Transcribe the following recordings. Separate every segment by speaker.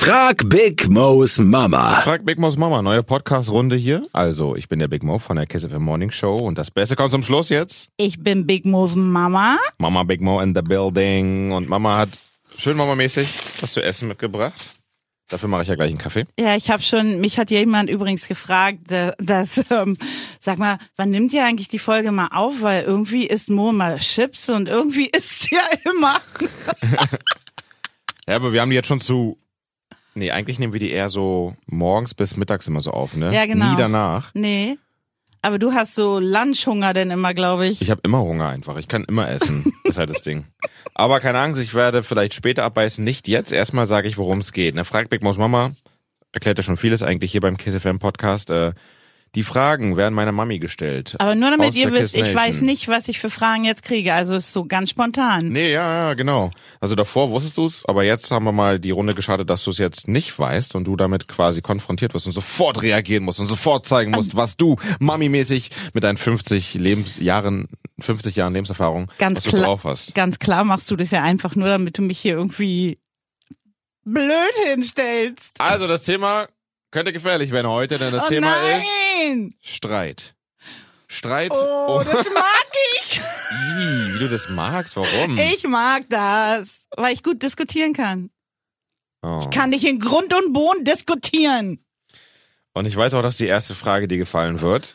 Speaker 1: Frag Big Mo's Mama.
Speaker 2: Frag Big Mo's Mama, neue Podcast-Runde hier. Also, ich bin der Big Mo von der Kiss FM Morning Show und das Beste kommt zum Schluss jetzt.
Speaker 3: Ich bin Big Mo's Mama.
Speaker 2: Mama Big Mo in the building und Mama hat schön Mama-mäßig was zu essen mitgebracht. Dafür mache ich ja gleich einen Kaffee.
Speaker 3: Ja, ich habe schon, mich hat jemand übrigens gefragt, dass, ähm, sag mal, wann nimmt ihr eigentlich die Folge mal auf? Weil irgendwie isst Mo mal Chips und irgendwie isst ja immer.
Speaker 2: Ja, aber wir haben die jetzt schon zu. Nee, eigentlich nehmen wir die eher so morgens bis mittags immer so auf, ne?
Speaker 3: Ja, genau.
Speaker 2: Nie danach.
Speaker 3: Nee. Aber du hast so Lunchhunger denn immer, glaube ich.
Speaker 2: Ich habe immer Hunger einfach. Ich kann immer essen. Das ist halt das Ding. Aber keine Angst, ich werde vielleicht später abbeißen. Nicht jetzt. Erstmal sage ich, worum es geht. Ne? Fragt Big Mo's Mama. Erklärt ja schon vieles eigentlich hier beim Kiss FM Podcast. Äh, die Fragen werden meiner Mami gestellt.
Speaker 3: Aber nur damit ihr wisst, ich weiß nicht, was ich für Fragen jetzt kriege. Also es ist so ganz spontan.
Speaker 2: Nee, ja, ja, genau. Also davor wusstest du's, aber jetzt haben wir mal die Runde gestartet, dass du es jetzt nicht weißt und du damit quasi konfrontiert wirst und sofort reagieren musst und sofort zeigen musst, was du Mami-mäßig mit deinen 50 Lebens Jahren, 50 Jahren Lebenserfahrung,
Speaker 3: Ganz
Speaker 2: was du
Speaker 3: klar.
Speaker 2: drauf hast.
Speaker 3: Ganz klar machst du das ja einfach nur, damit du mich hier irgendwie blöd hinstellst.
Speaker 2: Also das Thema könnte gefährlich werden heute, denn das
Speaker 3: oh
Speaker 2: Thema ist
Speaker 3: nein!
Speaker 2: Streit. Streit.
Speaker 3: Oh,
Speaker 2: um-
Speaker 3: das mag ich.
Speaker 2: Ih, wie du das magst, warum?
Speaker 3: Ich mag das, weil ich gut diskutieren kann.
Speaker 2: Oh.
Speaker 3: Kann ich in Grund und Boden diskutieren.
Speaker 2: Und ich weiß auch, dass die erste Frage dir gefallen wird.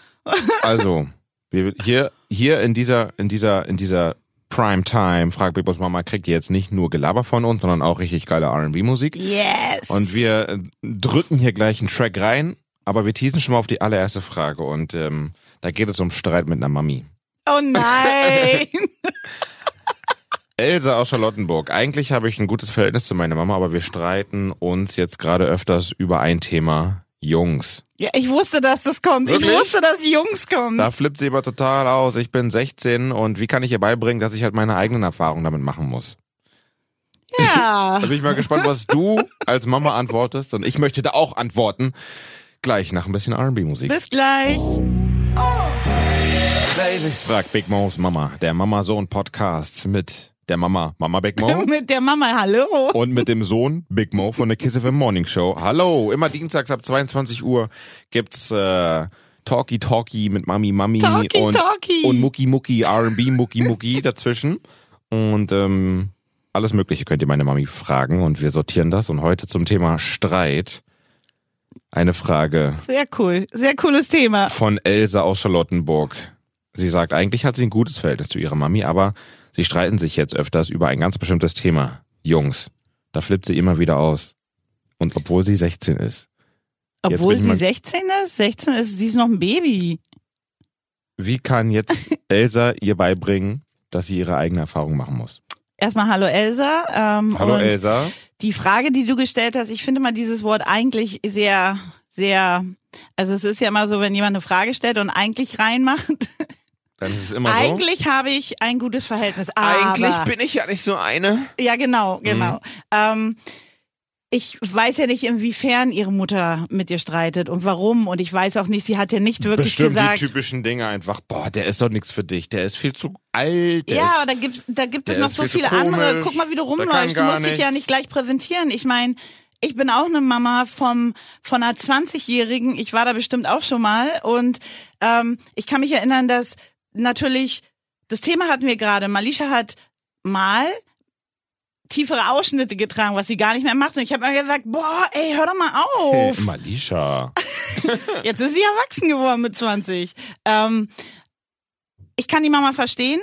Speaker 2: Also, wir, hier, hier in dieser, in dieser, in dieser Prime Time, Frag Big Boss Mama, kriegt ihr jetzt nicht nur Gelaber von uns, sondern auch richtig geile R&B-Musik.
Speaker 3: Yes.
Speaker 2: Und wir drücken hier gleich einen Track rein, aber wir teasen schon mal auf die allererste Frage und ähm, da geht es um Streit mit einer Mami.
Speaker 3: Oh nein.
Speaker 2: Elsa aus Charlottenburg. Eigentlich habe ich ein gutes Verhältnis zu meiner Mama, aber wir streiten uns jetzt gerade öfters über ein Thema Jungs.
Speaker 3: ja, ich wusste, dass das kommt.
Speaker 2: Wirklich?
Speaker 3: Ich wusste, dass Jungs kommen.
Speaker 2: Da flippt sie aber total aus. Ich bin 16 und wie kann ich ihr beibringen, dass ich halt meine eigenen Erfahrungen damit machen muss?
Speaker 3: ja.
Speaker 2: Da bin ich mal gespannt, was du als Mama antwortest und ich möchte da auch antworten. Gleich nach ein bisschen R&B-Musik.
Speaker 3: Bis gleich.
Speaker 2: Frag Big Mo's Mama, der Mama-Sohn-Podcast mit der Mama, Mama Big Mo
Speaker 3: Mit der Mama, hallo.
Speaker 2: und mit dem Sohn Big Mo von der Kiss FM Morning Show. Hallo, immer dienstags ab 22 Uhr gibt's äh, Talkie Talkie mit Mami Mami
Speaker 3: Talkie
Speaker 2: und,
Speaker 3: Talkie.
Speaker 2: und Mucki Mucki R&B Mucki Mucki dazwischen. Und ähm, alles Mögliche könnt ihr meine Mami fragen und wir sortieren das. Und heute zum Thema Streit eine Frage
Speaker 3: Sehr cool. Sehr cooles Thema.
Speaker 2: von Elsa aus Charlottenburg. Sie sagt, eigentlich hat sie ein gutes Verhältnis zu ihrer Mami, aber sie streiten sich jetzt öfters über ein ganz bestimmtes Thema. Jungs. Da flippt sie immer wieder aus. Und obwohl sie 16 ist.
Speaker 3: Obwohl sie
Speaker 2: mal-
Speaker 3: 16 ist, 16 ist, sie ist noch ein Baby.
Speaker 2: Wie kann jetzt Elsa ihr beibringen, dass sie ihre eigene Erfahrung machen muss?
Speaker 3: Erstmal hallo Elsa. Ähm,
Speaker 2: Hallo Elsa.
Speaker 3: Die Frage, die du gestellt hast, ich finde mal dieses Wort eigentlich sehr, sehr, also es ist ja immer so, wenn jemand eine Frage stellt und eigentlich reinmacht.
Speaker 2: Dann ist es immer so.
Speaker 3: Eigentlich habe ich ein gutes Verhältnis. Aber,
Speaker 2: Eigentlich bin ich ja nicht so eine.
Speaker 3: Ja, genau,
Speaker 2: Mhm.
Speaker 3: genau. Ähm, ich weiß ja nicht, inwiefern ihre Mutter mit ihr streitet und warum. Und ich weiß auch nicht, sie hat ja nicht wirklich
Speaker 2: Bestimmt
Speaker 3: gesagt.
Speaker 2: die typischen Dinge einfach, boah, der ist doch nichts für dich, der ist viel zu alt.
Speaker 3: Ja,
Speaker 2: ist,
Speaker 3: da gibt's, da gibt es noch so
Speaker 2: viel
Speaker 3: viele andere.
Speaker 2: komisch,
Speaker 3: Guck mal, wie du rumläufst. Du musst dich ja
Speaker 2: nichts.
Speaker 3: nicht gleich präsentieren. Ich meine, ich bin auch eine Mama vom von einer 20-Jährigen. Ich war da bestimmt auch schon mal und ähm, ich kann mich erinnern, dass natürlich das Thema hatten wir gerade. Malisha hat mal tiefere Ausschnitte getragen, was sie gar nicht mehr macht. Und ich habe mir gesagt, boah, ey, hör doch mal auf.
Speaker 2: Hey, Malisha.
Speaker 3: Jetzt ist sie erwachsen geworden mit 20. Ähm, ich kann die Mama verstehen.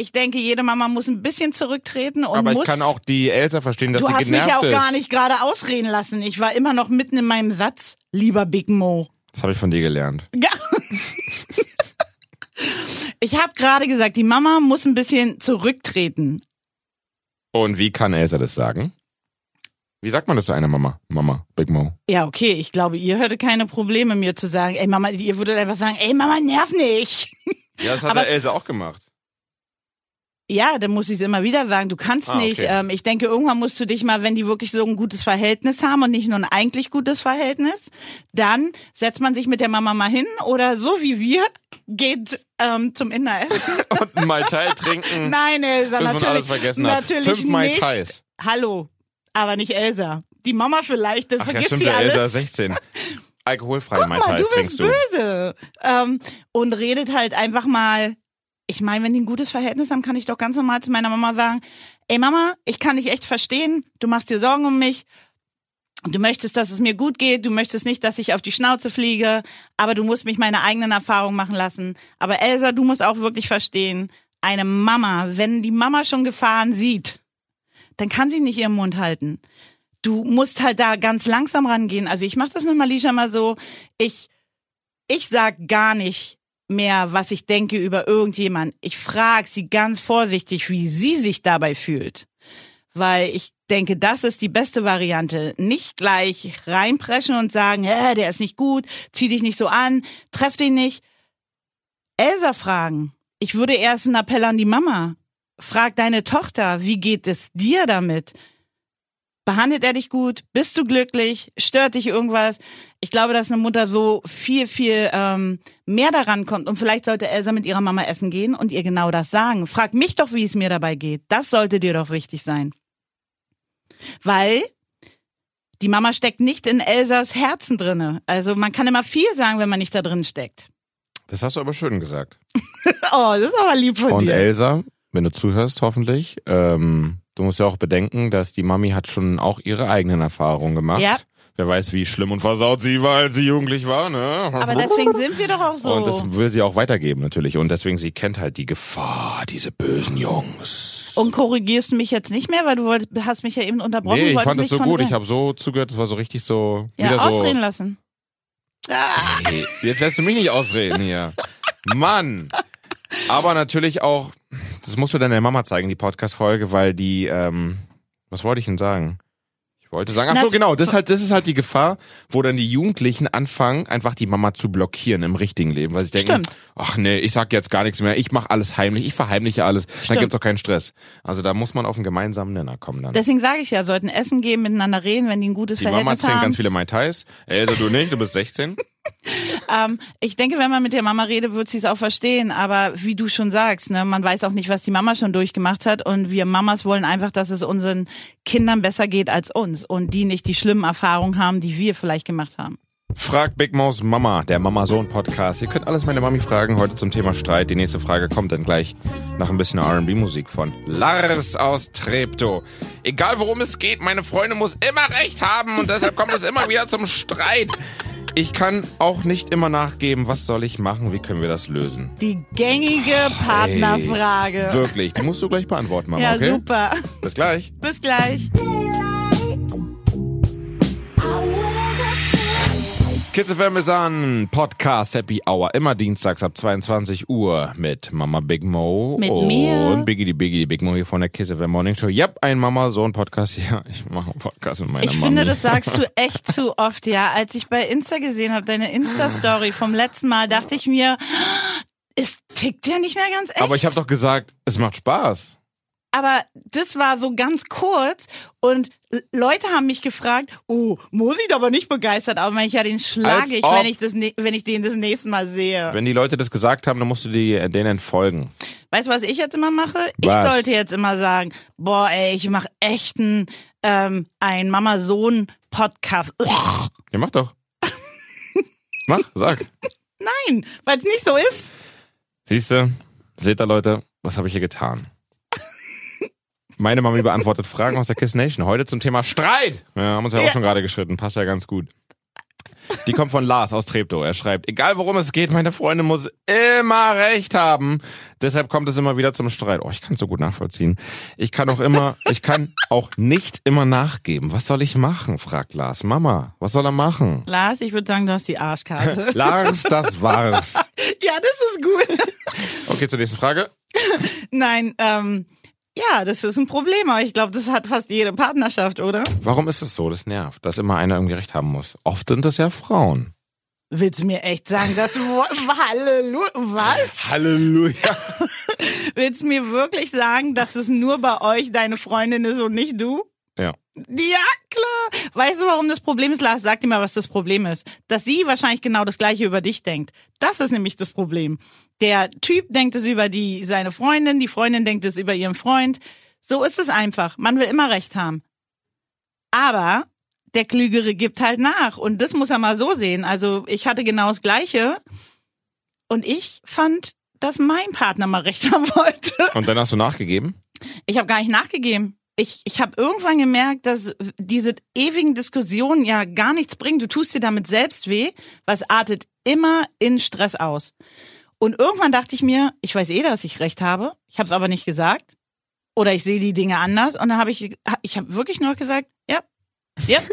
Speaker 3: Ich denke, jede Mama muss ein bisschen zurücktreten und
Speaker 2: Aber
Speaker 3: muss.
Speaker 2: ich kann auch die Elsa verstehen, dass
Speaker 3: du
Speaker 2: sie
Speaker 3: hast mich
Speaker 2: genervt
Speaker 3: ja auch
Speaker 2: ist.
Speaker 3: gar nicht gerade ausreden lassen. Ich war immer noch mitten in meinem Satz, lieber Big Mo.
Speaker 2: Das habe ich von dir gelernt.
Speaker 3: Ja. Ich habe gerade gesagt, die Mama muss ein bisschen zurücktreten.
Speaker 2: Und wie kann Elsa das sagen? Wie sagt man das zu einer Mama? Mama, Big Mo.
Speaker 3: Ja, okay, ich glaube, ihr hättet keine Probleme, mir zu sagen, ey Mama, ihr würdet einfach sagen, ey Mama, nerv nicht.
Speaker 2: Ja, das hat der Elsa auch gemacht.
Speaker 3: Ja, dann muss ich es immer wieder sagen, du kannst
Speaker 2: Ah, okay.
Speaker 3: nicht. Ähm, ich denke, irgendwann musst du dich mal, wenn die wirklich so ein gutes Verhältnis haben und nicht nur ein eigentlich gutes Verhältnis, dann setzt man sich mit der Mama mal hin oder so wie wir geht ähm, zum Inneressen.
Speaker 2: Und ein Mai Tai trinken,
Speaker 3: Nein, Elsa,
Speaker 2: bis man
Speaker 3: natürlich,
Speaker 2: alles vergessen hat.
Speaker 3: natürlich
Speaker 2: Fünf Mai. Tais.
Speaker 3: Hallo, aber nicht Elsa. Die Mama vielleicht, dann
Speaker 2: Ach ja,
Speaker 3: vergisst
Speaker 2: stimmt,
Speaker 3: sie
Speaker 2: der
Speaker 3: alles.
Speaker 2: Elsa 16. Alkoholfrei,
Speaker 3: Guck
Speaker 2: Mai
Speaker 3: mal,
Speaker 2: Tais
Speaker 3: du bist
Speaker 2: trinkst
Speaker 3: böse. Ähm, und redet halt einfach mal. Ich meine, wenn die ein gutes Verhältnis haben, kann ich doch ganz normal zu meiner Mama sagen, ey Mama, ich kann dich echt verstehen, du machst dir Sorgen um mich, du möchtest, dass es mir gut geht, du möchtest nicht, dass ich auf die Schnauze fliege, aber du musst mich meine eigenen Erfahrungen machen lassen. Aber Elsa, du musst auch wirklich verstehen, eine Mama, wenn die Mama schon Gefahren sieht, dann kann sie nicht ihren Mund halten. Du musst halt da ganz langsam rangehen. Also ich mache das mit Malisha mal so, ich, ich sag gar nicht mehr, was ich denke über irgendjemand. Ich frage sie ganz vorsichtig, wie sie sich dabei fühlt. Weil ich denke, das ist die beste Variante. Nicht gleich reinpreschen und sagen, hä, der ist nicht gut, zieh dich nicht so an, treff den nicht. Elsa fragen. Ich würde erst einen Appell an die Mama. Frag deine Tochter, wie geht es dir damit? Behandelt er dich gut? Bist du glücklich? Stört dich irgendwas? Ich glaube, dass eine Mutter so viel, viel ähm, mehr daran kommt. Und vielleicht sollte Elsa mit ihrer Mama essen gehen und ihr genau das sagen. Frag mich doch, wie es mir dabei geht. Das sollte dir doch wichtig sein. Weil die Mama steckt nicht in Elsas Herzen drinne. Also man kann immer viel sagen, wenn man nicht da drin steckt.
Speaker 2: Das hast du aber schön gesagt.
Speaker 3: Oh, das ist aber lieb von
Speaker 2: Und
Speaker 3: dir.
Speaker 2: Elsa, wenn du zuhörst, hoffentlich, ähm, du musst ja auch bedenken, dass die Mami hat schon auch ihre eigenen Erfahrungen gemacht.
Speaker 3: Ja.
Speaker 2: Wer weiß, wie schlimm und versaut sie war, als sie jugendlich war, ne?
Speaker 3: aber deswegen sind wir doch auch so.
Speaker 2: Und das will sie auch weitergeben natürlich. Und deswegen, sie kennt halt die Gefahr, diese bösen Jungs.
Speaker 3: Und korrigierst du mich jetzt nicht mehr, weil du wollt, hast mich ja eben unterbrochen.
Speaker 2: nee, ich fand das so gut. Ich habe so zugehört, das war so richtig so,
Speaker 3: ja,
Speaker 2: wieder so.
Speaker 3: ausreden lassen. Ah,
Speaker 2: Hey, jetzt lässt du mich nicht ausreden hier. Mann. Aber natürlich auch, das musst du deiner Mama zeigen, die Podcast-Folge, weil die, ähm, was wollte ich denn sagen? Ich wollte sagen, ach so, genau, das ist halt, das ist halt die Gefahr, wo dann die Jugendlichen anfangen, einfach die Mama zu blockieren im richtigen Leben, weil sie denken,
Speaker 3: Stimmt.
Speaker 2: ach nee, ich sag jetzt gar nichts mehr, ich mache alles heimlich, ich verheimliche alles, dann
Speaker 3: Stimmt.
Speaker 2: gibt's auch keinen Stress. Also da muss man auf einen gemeinsamen Nenner kommen dann.
Speaker 3: Deswegen sage ich ja, sollten essen gehen, miteinander reden, wenn die ein gutes
Speaker 2: die Mama
Speaker 3: Verhältnis
Speaker 2: trinkt
Speaker 3: haben.
Speaker 2: ganz viele Mai Tais. Elsa, du nicht, du bist 16.
Speaker 3: Ähm, ich denke, wenn man mit der Mama redet, wird sie es auch verstehen. Aber wie du schon sagst, ne, man weiß auch nicht, was die Mama schon durchgemacht hat. Und wir Mamas wollen einfach, dass es unseren Kindern besser geht als uns und die nicht die schlimmen Erfahrungen haben, die wir vielleicht gemacht haben.
Speaker 2: Frag Big Maus Mama, der Mama-Sohn-Podcast. Ihr könnt alles meine Mami fragen, heute zum Thema Streit. Die nächste Frage kommt dann gleich nach ein bisschen R&B-Musik von Lars aus Treptow. Egal worum es geht, meine Freundin muss immer recht haben und deshalb kommt es immer wieder zum Streit. Ich kann auch nicht immer nachgeben. Was soll ich machen? Wie können wir das lösen?
Speaker 3: Die gängige Partnerfrage.
Speaker 2: Wirklich, die musst du gleich beantworten, Mama,
Speaker 3: ja,
Speaker 2: okay?
Speaker 3: super.
Speaker 2: Bis gleich.
Speaker 3: Bis gleich.
Speaker 2: Kids FM ist an Podcast Happy Hour. Immer dienstags ab 22 Uhr mit Mama Big Mo
Speaker 3: Mit
Speaker 2: und
Speaker 3: mir.
Speaker 2: Biggie die Biggie die Big Mo hier von der Kiss FM Morning Show. Yep, ein Mama-Sohn-Podcast hier. Ich mache einen Podcast mit meiner
Speaker 3: Ich
Speaker 2: Mami.
Speaker 3: finde, das sagst du echt zu oft, ja. Als ich bei Insta gesehen habe, deine Insta-Story vom letzten Mal, dachte ich mir, es tickt ja nicht mehr ganz echt.
Speaker 2: Aber ich habe doch gesagt, es macht Spaß.
Speaker 3: Aber das war so ganz kurz und Leute haben mich gefragt, oh, Mo sieht aber nicht begeistert, aber ich ja den schlage ich, wenn ich das, ne- wenn ich den das nächste Mal sehe.
Speaker 2: Wenn die Leute das gesagt haben, dann musst du die, denen folgen.
Speaker 3: Weißt du, was ich jetzt immer mache? Ich
Speaker 2: Was?
Speaker 3: sollte jetzt immer sagen, boah, ey, ich mache echt einen, ähm, ein Mama-Sohn-Podcast.
Speaker 2: Ja, mach doch. mach, sag.
Speaker 3: Nein, weil es nicht so ist.
Speaker 2: Siehst du, seht ihr Leute, was habe ich hier getan? Meine Mami beantwortet Fragen aus der Kiss Nation. Heute zum Thema Streit. Wir haben uns ja,
Speaker 3: Ja.
Speaker 2: auch schon gerade geschritten. Passt ja ganz gut. Die kommt von Lars aus Treptow. Er schreibt, egal worum es geht, meine Freundin muss immer recht haben. Deshalb kommt es immer wieder zum Streit. Oh, ich kann es so gut nachvollziehen. Ich kann auch immer, ich kann auch nicht immer nachgeben. Was soll ich machen? fragt Lars. Mama, was soll er machen?
Speaker 3: Lars, ich würde sagen, du hast die Arschkarte.
Speaker 2: Lars, das war's.
Speaker 3: ja, das ist gut.
Speaker 2: Okay, zur nächsten Frage.
Speaker 3: Nein, ähm, ja, das ist ein Problem, aber ich glaube, das hat fast jede Partnerschaft, oder?
Speaker 2: Warum ist es so? Das nervt, dass immer einer irgendwie recht haben muss. Oft sind es ja Frauen.
Speaker 3: Willst du mir echt sagen, dass Halleluja, was?
Speaker 2: Halleluja.
Speaker 3: Willst du mir wirklich sagen, dass es nur bei euch deine Freundin ist und nicht du?
Speaker 2: Ja.
Speaker 3: Klar. Weißt du, warum das Problem ist, Lars? Sag dir mal, was das Problem ist. Dass sie wahrscheinlich genau das Gleiche über dich denkt. Das ist nämlich das Problem. Der Typ denkt es über die, seine Freundin, die Freundin denkt es über ihren Freund. So ist es einfach. Man will immer Recht haben. Aber der Klügere gibt halt nach. Und das muss er mal so sehen. Also ich hatte genau das Gleiche. Und ich fand, dass mein Partner mal recht haben wollte.
Speaker 2: Und dann hast du nachgegeben?
Speaker 3: Ich habe gar nicht nachgegeben. Ich, ich habe irgendwann gemerkt, dass diese ewigen Diskussionen ja gar nichts bringen. Du tust dir damit selbst weh, was artet immer in Stress aus. Und irgendwann dachte ich mir, ich weiß eh, dass ich recht habe. Ich habe es aber nicht gesagt. Oder ich sehe die Dinge anders. Und dann habe ich, ich habe wirklich nur gesagt, ja, ja.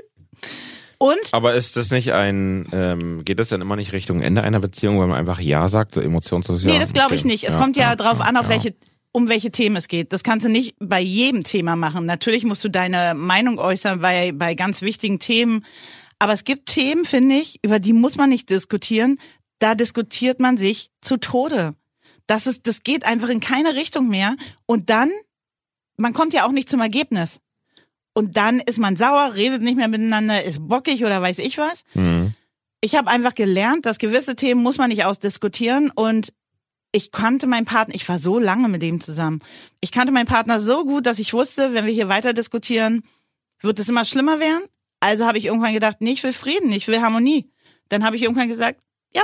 Speaker 3: Und?
Speaker 2: Aber ist das nicht ein, ähm, geht das dann immer nicht Richtung Ende einer Beziehung, wenn man einfach Ja sagt, so emotionslos Ja?
Speaker 3: Nee, das glaube ich nicht. Es
Speaker 2: Ja,
Speaker 3: kommt ja,
Speaker 2: ja,
Speaker 3: drauf
Speaker 2: ja,
Speaker 3: an, auf welche, um welche Themen es geht. Das kannst du nicht bei jedem Thema machen. Natürlich musst du deine Meinung äußern bei, bei ganz wichtigen Themen. Aber es gibt Themen, finde ich, über die muss man nicht diskutieren. Da diskutiert man sich zu Tode. Das ist, das geht einfach in keine Richtung mehr. Und dann, man kommt ja auch nicht zum Ergebnis. Und dann ist man sauer, redet nicht mehr miteinander, ist bockig oder weiß ich was
Speaker 2: Mhm.
Speaker 3: ich habe einfach gelernt, dass gewisse Themen muss man nicht ausdiskutieren und ich kannte meinen Partner, ich war so lange mit dem zusammen. Ich kannte meinen Partner so gut, dass ich wusste, wenn wir hier weiter diskutieren, wird es immer schlimmer werden. Also habe ich irgendwann gedacht, nee, ich will Frieden, ich will Harmonie. Dann habe ich irgendwann gesagt, ja,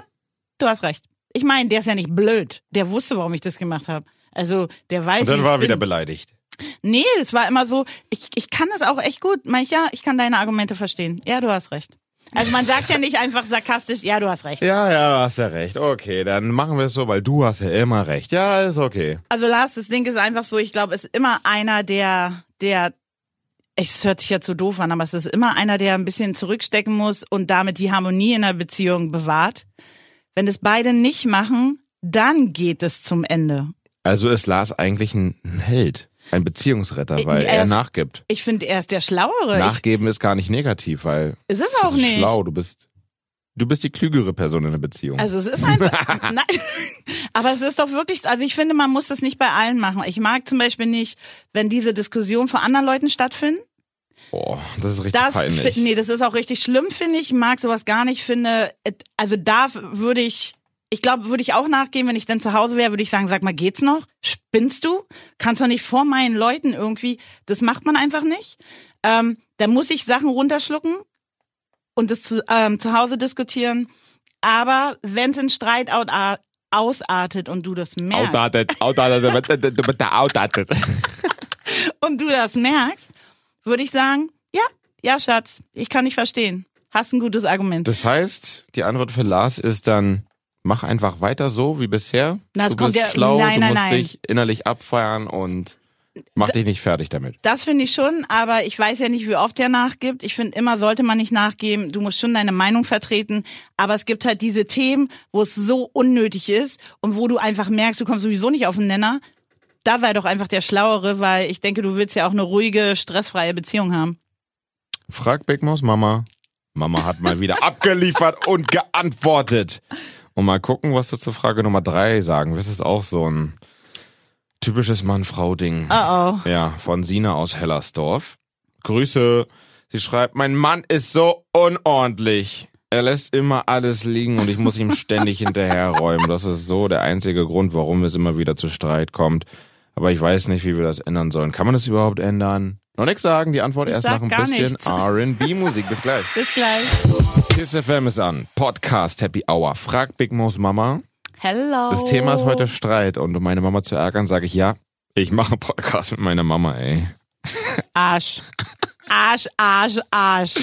Speaker 3: du hast recht. Ich meine, der ist ja nicht blöd. Der wusste, warum ich das gemacht habe. Also, der weiß.
Speaker 2: Und dann war er wieder beleidigt.
Speaker 3: Nee, es war immer so, ich, ich kann das auch echt gut. Mach ich, ja, ich kann deine Argumente verstehen. Ja, du hast recht. Also man sagt ja nicht einfach sarkastisch, ja, du hast recht.
Speaker 2: Ja, ja, hast ja recht. Okay, dann machen wir es so, weil du hast ja immer recht. Ja, ist okay.
Speaker 3: Also Lars, das Ding ist einfach so, ich glaube, es ist immer einer, der, der, es hört sich ja zu doof an, aber es ist immer einer, der ein bisschen zurückstecken muss und damit die Harmonie in der Beziehung bewahrt. Wenn es beide nicht machen, dann geht es zum Ende.
Speaker 2: Also ist Lars eigentlich ein Held, ein Beziehungsretter, weil
Speaker 3: er
Speaker 2: er
Speaker 3: ist-
Speaker 2: nachgibt.
Speaker 3: Ich finde, er ist der Schlauere.
Speaker 2: Nachgeben ist gar nicht negativ, weil
Speaker 3: es ist
Speaker 2: das
Speaker 3: auch
Speaker 2: ist
Speaker 3: nicht.
Speaker 2: schlau. Du bist, du bist die klügere Person in der Beziehung.
Speaker 3: Also es ist einfach, nein, aber es ist doch wirklich, also ich finde, man muss das nicht bei allen machen. Ich mag zum Beispiel nicht, wenn diese Diskussionen vor anderen Leuten stattfinden.
Speaker 2: Boah, das ist richtig
Speaker 3: Das,
Speaker 2: peinlich.
Speaker 3: nee, das ist auch richtig schlimm, finde ich. Ich mag sowas gar nicht. Finde, also da würde ich, ich glaube, würde ich auch nachgehen, wenn ich dann zu Hause wäre, würde ich sagen, sag mal, geht's noch? Spinnst du? Kannst doch nicht vor meinen Leuten irgendwie. Das macht man einfach nicht. Ähm, da muss ich Sachen runterschlucken und das zu, ähm, zu Hause diskutieren. Aber wenn es in Streit out, ausartet und du das merkst,
Speaker 2: Outdated, outdated, outdated.
Speaker 3: und du das merkst, würde ich sagen, ja, ja, Schatz, ich kann dich verstehen. Hast ein gutes Argument.
Speaker 2: Das heißt, die Antwort für Lars ist dann, mach einfach weiter so wie bisher.
Speaker 3: Na, es
Speaker 2: du
Speaker 3: kommt
Speaker 2: bist
Speaker 3: ja-
Speaker 2: schlau,
Speaker 3: nein,
Speaker 2: du
Speaker 3: nein,
Speaker 2: musst
Speaker 3: nein.
Speaker 2: dich innerlich abfeiern und mach dich nicht fertig damit.
Speaker 3: Das finde ich schon, aber ich weiß ja nicht, wie oft er nachgibt. Ich finde, immer sollte man nicht nachgeben. Du musst schon deine Meinung vertreten. Aber es gibt halt diese Themen, wo es so unnötig ist und wo du einfach merkst, du kommst sowieso nicht auf den Nenner. Da sei doch einfach der Schlauere, weil ich denke, du willst ja auch eine ruhige, stressfreie Beziehung haben.
Speaker 2: Frag Big Maus Mama. Mama hat mal wieder abgeliefert und geantwortet. Und mal gucken, was du zur Frage Nummer drei sagen. Das ist auch so ein typisches Mann-Frau-Ding.
Speaker 3: Oh oh.
Speaker 2: Ja, von Sina aus Hellersdorf. Grüße. Sie schreibt, mein Mann ist so unordentlich. Er lässt immer alles liegen und ich muss ihm ständig hinterherräumen. Das ist so der einzige Grund, warum es immer wieder zu Streit kommt. Aber ich weiß nicht, wie wir das ändern sollen. Kann man das überhaupt ändern? Noch nichts sagen, die Antwort
Speaker 3: Ich
Speaker 2: erst nach ein bisschen. R&B-Musik. Bis gleich.
Speaker 3: Bis gleich.
Speaker 2: Kiss FM ist an. Podcast Happy Hour. Frag Big Mo's Mama.
Speaker 3: Hello.
Speaker 2: Das Thema ist heute Streit und um meine Mama zu ärgern, sage ich ja. Ich mache Podcast mit meiner Mama, ey.
Speaker 3: Arsch. Arsch, Arsch, Arsch.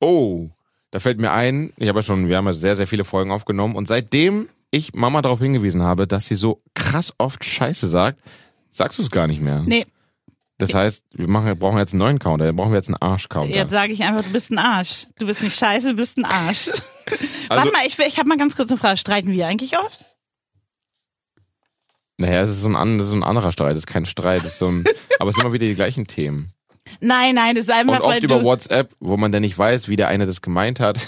Speaker 2: Oh, da fällt mir ein, ich habe ja schon, wir haben ja sehr, sehr viele Folgen aufgenommen und seitdem ich Mama darauf hingewiesen habe, dass sie so krass oft Scheiße sagt, sagst du es gar nicht mehr.
Speaker 3: Nee,
Speaker 2: Das heißt, wir machen, brauchen jetzt einen neuen Counter, dann brauchen wir jetzt einen Arsch-Counter.
Speaker 3: jetzt sage ich einfach, du bist ein Arsch. Du bist nicht scheiße, du bist ein Arsch.
Speaker 2: Also-
Speaker 3: Warte mal, ich, ich habe mal ganz kurz eine Frage. Streiten wir eigentlich oft?
Speaker 2: Naja, es ist so ein, das ist so ein anderer Streit, es ist kein Streit, es ist so ein, aber es sind immer wieder die gleichen Themen.
Speaker 3: Nein, nein, das ist einfach,
Speaker 2: Und oft über WhatsApp, wo man dann nicht weiß, wie der eine das gemeint hat.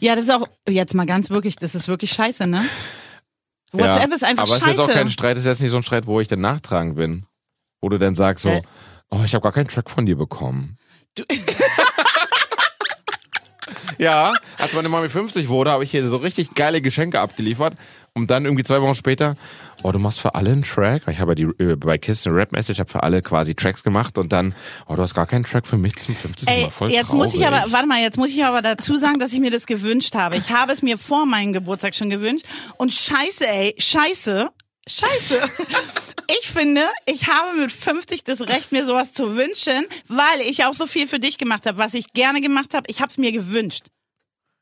Speaker 3: Ja, das ist auch, jetzt mal ganz wirklich, das ist wirklich scheiße, ne? WhatsApp
Speaker 2: ja,
Speaker 3: ist einfach
Speaker 2: aber
Speaker 3: scheiße.
Speaker 2: es ist jetzt auch kein Streit, es ist jetzt nicht so ein Streit, wo ich dann nachtragend bin. Wo du dann sagst so,
Speaker 3: Hä?
Speaker 2: Oh, ich habe gar keinen Track von dir bekommen.
Speaker 3: Du-
Speaker 2: Ja, als meine Mami 50 wurde, habe ich hier so richtig geile Geschenke abgeliefert. Und dann irgendwie zwei Wochen später, oh, du machst für alle einen Track. Ich habe ja die äh, bei Kiss eine Rap-Message, habe für alle quasi Tracks gemacht und dann, oh, du hast gar keinen Track für mich zum 50.
Speaker 3: Ey,
Speaker 2: Mal voll
Speaker 3: jetzt
Speaker 2: traurig.
Speaker 3: muss ich aber, warte mal, jetzt muss ich aber dazu sagen, dass ich mir das gewünscht habe. Ich habe es mir vor meinem Geburtstag schon gewünscht. Und scheiße, ey, scheiße, scheiße. Ich finde, ich habe mit 50 das Recht, mir sowas zu wünschen, weil ich auch so viel für dich gemacht habe. Was ich gerne gemacht habe, ich habe es mir gewünscht.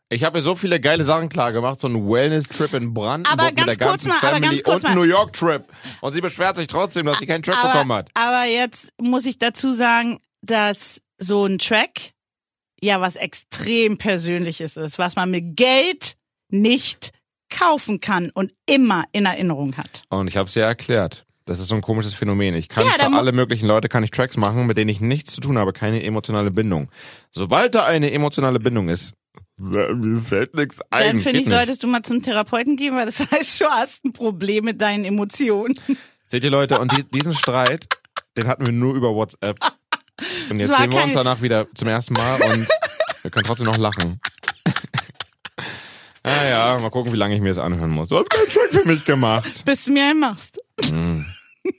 Speaker 2: Ich habe mir so viele geile Sachen klar gemacht, so ein Wellness-Trip in Brandenburg
Speaker 3: Aber
Speaker 2: mit der ganzen
Speaker 3: mal, aber
Speaker 2: Family
Speaker 3: ganz kurz
Speaker 2: und
Speaker 3: mal.
Speaker 2: New York-Trip. Und sie beschwert sich trotzdem, dass sie keinen Track bekommen hat.
Speaker 3: aber jetzt muss ich dazu sagen, dass so ein Track ja was extrem Persönliches ist, was man mit Geld nicht kaufen kann und immer in Erinnerung hat.
Speaker 2: Und ich habe es ja erklärt. Das ist so ein komisches Phänomen. Ich kann
Speaker 3: Ja,
Speaker 2: für alle möglichen Leute kann ich Tracks machen, mit denen ich nichts zu tun habe, keine emotionale Bindung. Sobald da eine emotionale Bindung ist, mir fällt nichts ein.
Speaker 3: Dann finde ich,
Speaker 2: nicht.
Speaker 3: solltest du mal zum Therapeuten gehen, weil das heißt, du hast ein Problem mit deinen Emotionen.
Speaker 2: Seht ihr Leute, und die, diesen Streit, den hatten wir nur über WhatsApp. Und jetzt sehen wir uns danach wieder zum ersten Mal und wir können trotzdem noch lachen. Ah ja, mal gucken, wie lange ich mir das anhören muss. Du hast keinen Track für mich gemacht.
Speaker 3: Bis du mir einen machst.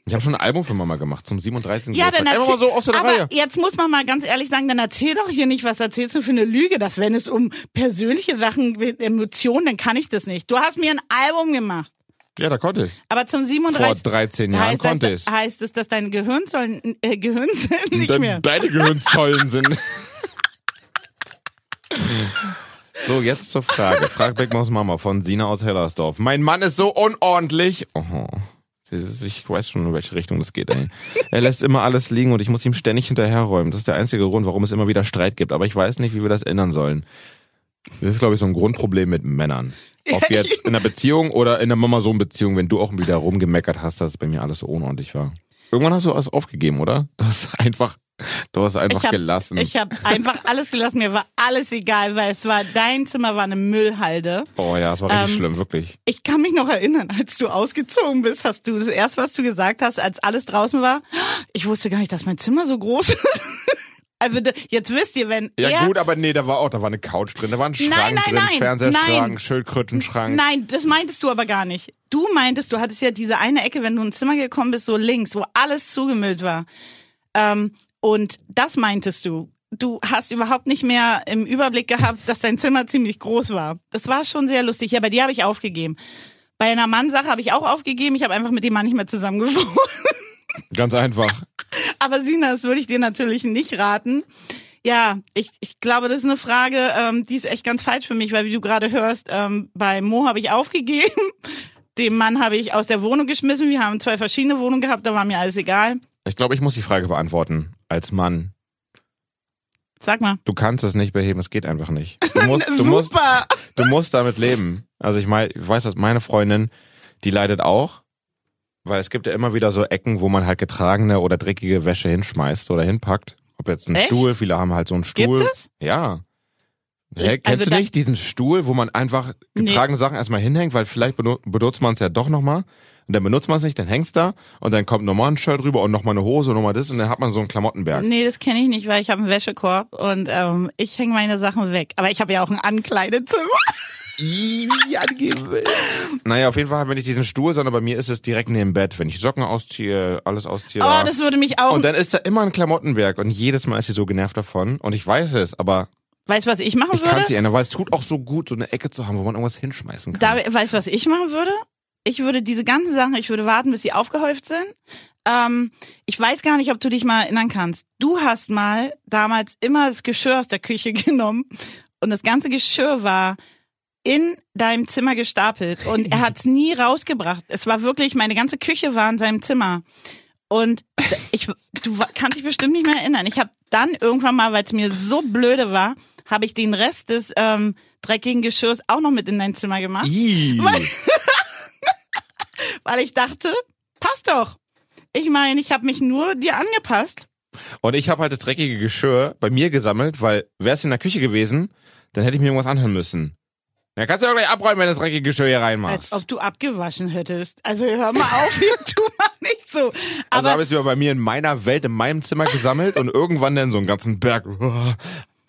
Speaker 2: Ich habe schon ein Album für Mama gemacht, zum 37.
Speaker 3: Ja, dann
Speaker 2: Geburtstag. Einfach mal so aus der
Speaker 3: aber
Speaker 2: Reihe.
Speaker 3: jetzt muss man mal ganz ehrlich sagen, dann erzähl doch hier nicht, was erzählst du für eine Lüge, dass wenn es um persönliche Sachen mit Emotionen, dann kann ich das nicht. Du hast mir ein Album gemacht.
Speaker 2: Ja, da konnte ich
Speaker 3: Aber zum
Speaker 2: Vor
Speaker 3: 37.
Speaker 2: 13 Jahren
Speaker 3: heißt,
Speaker 2: konnte ich
Speaker 3: heißt es, dass deine Gehirnzellen, äh, Gehirnzellen nicht
Speaker 2: Dann
Speaker 3: mehr.
Speaker 2: Deine Gehirnzollen sind. So, jetzt zur Frage. Frag Beckmaus Mama von Sina aus Hellersdorf. Mein Mann ist so unordentlich. Oh, ich weiß schon, in welche Richtung das geht, ey. Er lässt immer alles liegen und ich muss ihm ständig hinterherräumen. Das ist der einzige Grund, warum es immer wieder Streit gibt. Aber ich weiß nicht, wie wir das ändern sollen. Das ist, glaube ich, so ein Grundproblem mit Männern. Ob jetzt in einer Beziehung oder in einer Mama-Sohn-Beziehung, wenn du auch wieder rumgemeckert hast, dass es bei mir alles so unordentlich war. Irgendwann hast du alles aufgegeben, oder? Du hast einfach, du hast einfach
Speaker 3: ich hab,
Speaker 2: gelassen.
Speaker 3: Ich habe einfach alles gelassen. Mir war alles egal, weil es war dein Zimmer war eine Müllhalde.
Speaker 2: oh ja, es war richtig
Speaker 3: Ähm,
Speaker 2: schlimm, wirklich.
Speaker 3: Ich kann mich noch erinnern, als du ausgezogen bist, hast du das erste, was du gesagt hast, als alles draußen war. Ich wusste gar nicht, dass mein Zimmer so groß ist. Also jetzt wisst ihr, wenn
Speaker 2: Ja
Speaker 3: er
Speaker 2: gut, aber nee, da war auch, da war eine Couch drin, da war ein Schrank
Speaker 3: Nein, nein,
Speaker 2: drin,
Speaker 3: nein,
Speaker 2: Fernsehschrank,
Speaker 3: nein.
Speaker 2: Schildkrötenschrank.
Speaker 3: Nein, das meintest du aber gar nicht. Du meintest, du hattest ja diese eine Ecke, wenn du ins Zimmer gekommen bist, so links, wo alles zugemüllt war. Ähm, und das meintest du. Du hast überhaupt nicht mehr im Überblick gehabt, dass dein Zimmer ziemlich groß war. Das war schon sehr lustig. Ja, bei dir habe ich aufgegeben. Bei einer Mannsache habe ich auch aufgegeben. Ich habe einfach mit dem Mann nicht mehr zusammengewohnt.
Speaker 2: Ganz einfach.
Speaker 3: Aber Sina, das würde ich dir natürlich nicht raten. Ja, ich, ich glaube, das ist eine Frage, ähm, die ist echt ganz falsch für mich, weil wie du gerade hörst, ähm, bei Mo habe ich aufgegeben. Dem Mann habe ich aus der Wohnung geschmissen. Wir haben zwei verschiedene Wohnungen gehabt, da war mir alles egal.
Speaker 2: Ich glaube, ich muss die Frage beantworten. Als Mann.
Speaker 3: Sag mal.
Speaker 2: Du kannst es nicht beheben, es geht einfach nicht. Du musst, du musst, du musst damit leben. Also ich meine, ich weiß, dass meine Freundin, die leidet auch, weil es gibt ja immer wieder so Ecken, wo man halt getragene oder dreckige Wäsche hinschmeißt oder hinpackt. Ob jetzt ein
Speaker 3: Echt?
Speaker 2: Stuhl, viele haben halt so einen Stuhl.
Speaker 3: Gibt es?
Speaker 2: Ja. Hä, kennst
Speaker 3: also
Speaker 2: du nicht diesen Stuhl, wo man einfach
Speaker 3: Nee.
Speaker 2: getragene Sachen erstmal hinhängt, weil vielleicht benu- benutzt man es ja doch nochmal und dann benutzt man es nicht, dann hängt's da und dann kommt nochmal ein Shirt rüber und nochmal eine Hose und nochmal das und dann hat man so einen Klamottenberg.
Speaker 3: Nee, das kenne ich nicht, weil ich habe einen Wäschekorb und ähm, ich hänge meine Sachen weg. Aber ich habe ja auch ein Ankleidezimmer.
Speaker 2: Naja, auf jeden Fall habe ich nicht diesen Stuhl, sondern bei mir ist es direkt neben dem Bett. Wenn ich Socken ausziehe, alles ausziehe.
Speaker 3: Aber
Speaker 2: da.
Speaker 3: Oh, das würde mich auch.
Speaker 2: und dann ist da immer ein Klamottenberg und jedes Mal ist sie so genervt davon und ich weiß es, aber
Speaker 3: weißt du, was ich machen
Speaker 2: ich kann
Speaker 3: würde?
Speaker 2: sie ändern, weil es tut auch so gut, so eine Ecke zu haben, wo man irgendwas hinschmeißen
Speaker 3: Da,
Speaker 2: kann.
Speaker 3: weißt du, was ich machen würde? Ich würde diese ganzen Sachen, ich würde warten, bis sie aufgehäuft sind. Ähm, ich weiß gar nicht, ob du dich mal erinnern kannst. Du hast mal damals immer das Geschirr aus der Küche genommen und das ganze Geschirr war in deinem Zimmer gestapelt und er hat es nie rausgebracht. Es war wirklich, meine ganze Küche war in seinem Zimmer. Und ich, du kannst dich bestimmt nicht mehr erinnern. Ich habe dann irgendwann mal, weil es mir so blöde war, habe ich den Rest des ähm, dreckigen Geschirrs auch noch mit in dein Zimmer gemacht. Weil ich dachte, passt doch. Ich meine, ich habe mich nur dir angepasst.
Speaker 2: Und ich habe halt das dreckige Geschirr bei mir gesammelt, weil wäre es in der Küche gewesen, dann hätte ich mir irgendwas anhören müssen. Ja, kannst du ja gleich abräumen, wenn du das dreckige Geschirr hier
Speaker 3: Als
Speaker 2: reinmachst.
Speaker 3: ob du abgewaschen hättest. Also hör mal auf, hier tu mal nicht so.
Speaker 2: also
Speaker 3: Aber
Speaker 2: habe ich es über bei mir in meiner Welt, in meinem Zimmer gesammelt und irgendwann dann so einen ganzen Berg.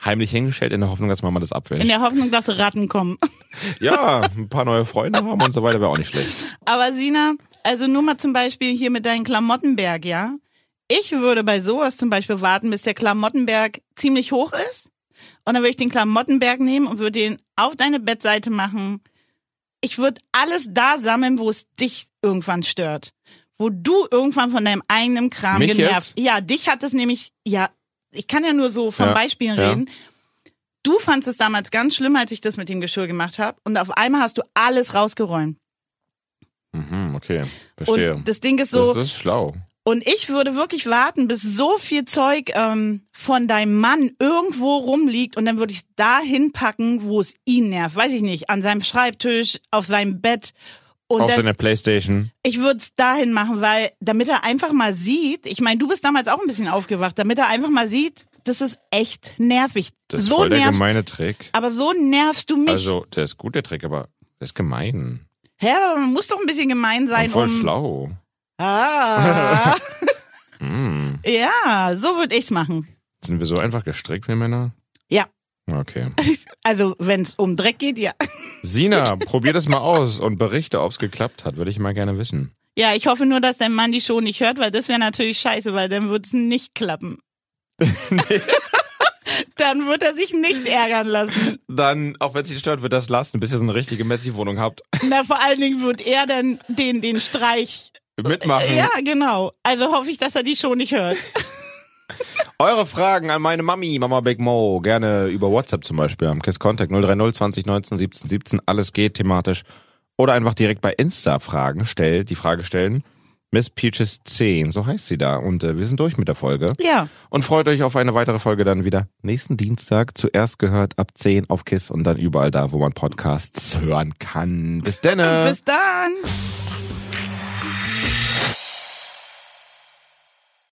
Speaker 2: Heimlich hingestellt in der Hoffnung, dass Mama das
Speaker 3: In
Speaker 2: abwäscht.
Speaker 3: der Hoffnung, dass Ratten kommen.
Speaker 2: Ja, ein paar neue Freunde haben und so weiter wäre auch nicht schlecht.
Speaker 3: Aber Sina, also nur mal zum Beispiel hier mit deinem Klamottenberg, ja? Ich würde bei sowas zum Beispiel warten, bis der Klamottenberg ziemlich hoch ist. Und dann würde ich den Klamottenberg nehmen und würde den auf deine Bettseite machen. Ich würde alles da sammeln, wo es dich irgendwann stört. Wo du irgendwann von deinem eigenen Kram
Speaker 2: Mich
Speaker 3: genervt.
Speaker 2: jetzt?
Speaker 3: Ja, dich hat es nämlich, ja, ich kann ja nur so von
Speaker 2: Ja,
Speaker 3: Beispielen
Speaker 2: ja.
Speaker 3: reden. Du fandst es damals ganz schlimm, als ich das mit dem Geschirr gemacht habe. Und auf einmal hast du alles rausgeräumt.
Speaker 2: Mhm, okay, verstehe.
Speaker 3: Und das Ding ist so,
Speaker 2: das ist schlau.
Speaker 3: und ich würde wirklich warten, bis so viel Zeug ähm, von deinem Mann irgendwo rumliegt und dann würde ich es dahin packen, wo es ihn nervt. Weiß ich nicht, an seinem Schreibtisch, auf seinem Bett. Und
Speaker 2: Auf seiner Playstation.
Speaker 3: ich würde es dahin machen, weil damit er einfach mal sieht, ich meine, du bist damals auch ein bisschen aufgewacht, damit er einfach mal sieht, das ist echt nervig.
Speaker 2: Das ist
Speaker 3: so
Speaker 2: voll der
Speaker 3: nervst,
Speaker 2: gemeine Trick.
Speaker 3: aber so nervst du mich.
Speaker 2: Also, der ist gut, der Trick, aber der ist gemein.
Speaker 3: Hä, aber man muss doch ein bisschen gemein sein,
Speaker 2: Und voll
Speaker 3: um.
Speaker 2: schlau.
Speaker 3: Ah.
Speaker 2: Hm.
Speaker 3: ja, so würde ich's machen.
Speaker 2: Sind wir so einfach gestrickt, wir Männer?
Speaker 3: Ja.
Speaker 2: Okay.
Speaker 3: Also, wenn's um Dreck geht, ja.
Speaker 2: Sina, probier das mal aus und berichte, ob's geklappt hat. Würde ich mal gerne wissen.
Speaker 3: Ja, ich hoffe nur, dass dein Mann die Show nicht hört, weil das wäre natürlich scheiße, weil dann wird's nicht klappen. dann wird er sich nicht ärgern lassen.
Speaker 2: Dann, auch wenn es dich stört, wird das lassen, bis ihr so eine richtige Messi-Wohnung habt.
Speaker 3: Na, vor allen Dingen wird er dann den, den Streich.
Speaker 2: Mitmachen.
Speaker 3: Ja, genau. Also hoffe ich, dass er die Show nicht hört.
Speaker 2: Eure Fragen an meine Mami, Mama Big Mo, gerne über WhatsApp zum Beispiel am Kiss Contact 030 20 19 17 17. Alles geht thematisch. Oder einfach direkt bei Insta Fragen stell, die Frage stellen. Miss Peaches 10, so heißt sie da. Und äh, wir sind durch mit der Folge.
Speaker 3: Ja.
Speaker 2: Und freut euch auf eine weitere Folge dann wieder nächsten Dienstag. Zuerst gehört ab 10 auf Kiss und dann überall da, wo man Podcasts hören kann. Bis dann.
Speaker 3: Bis dann.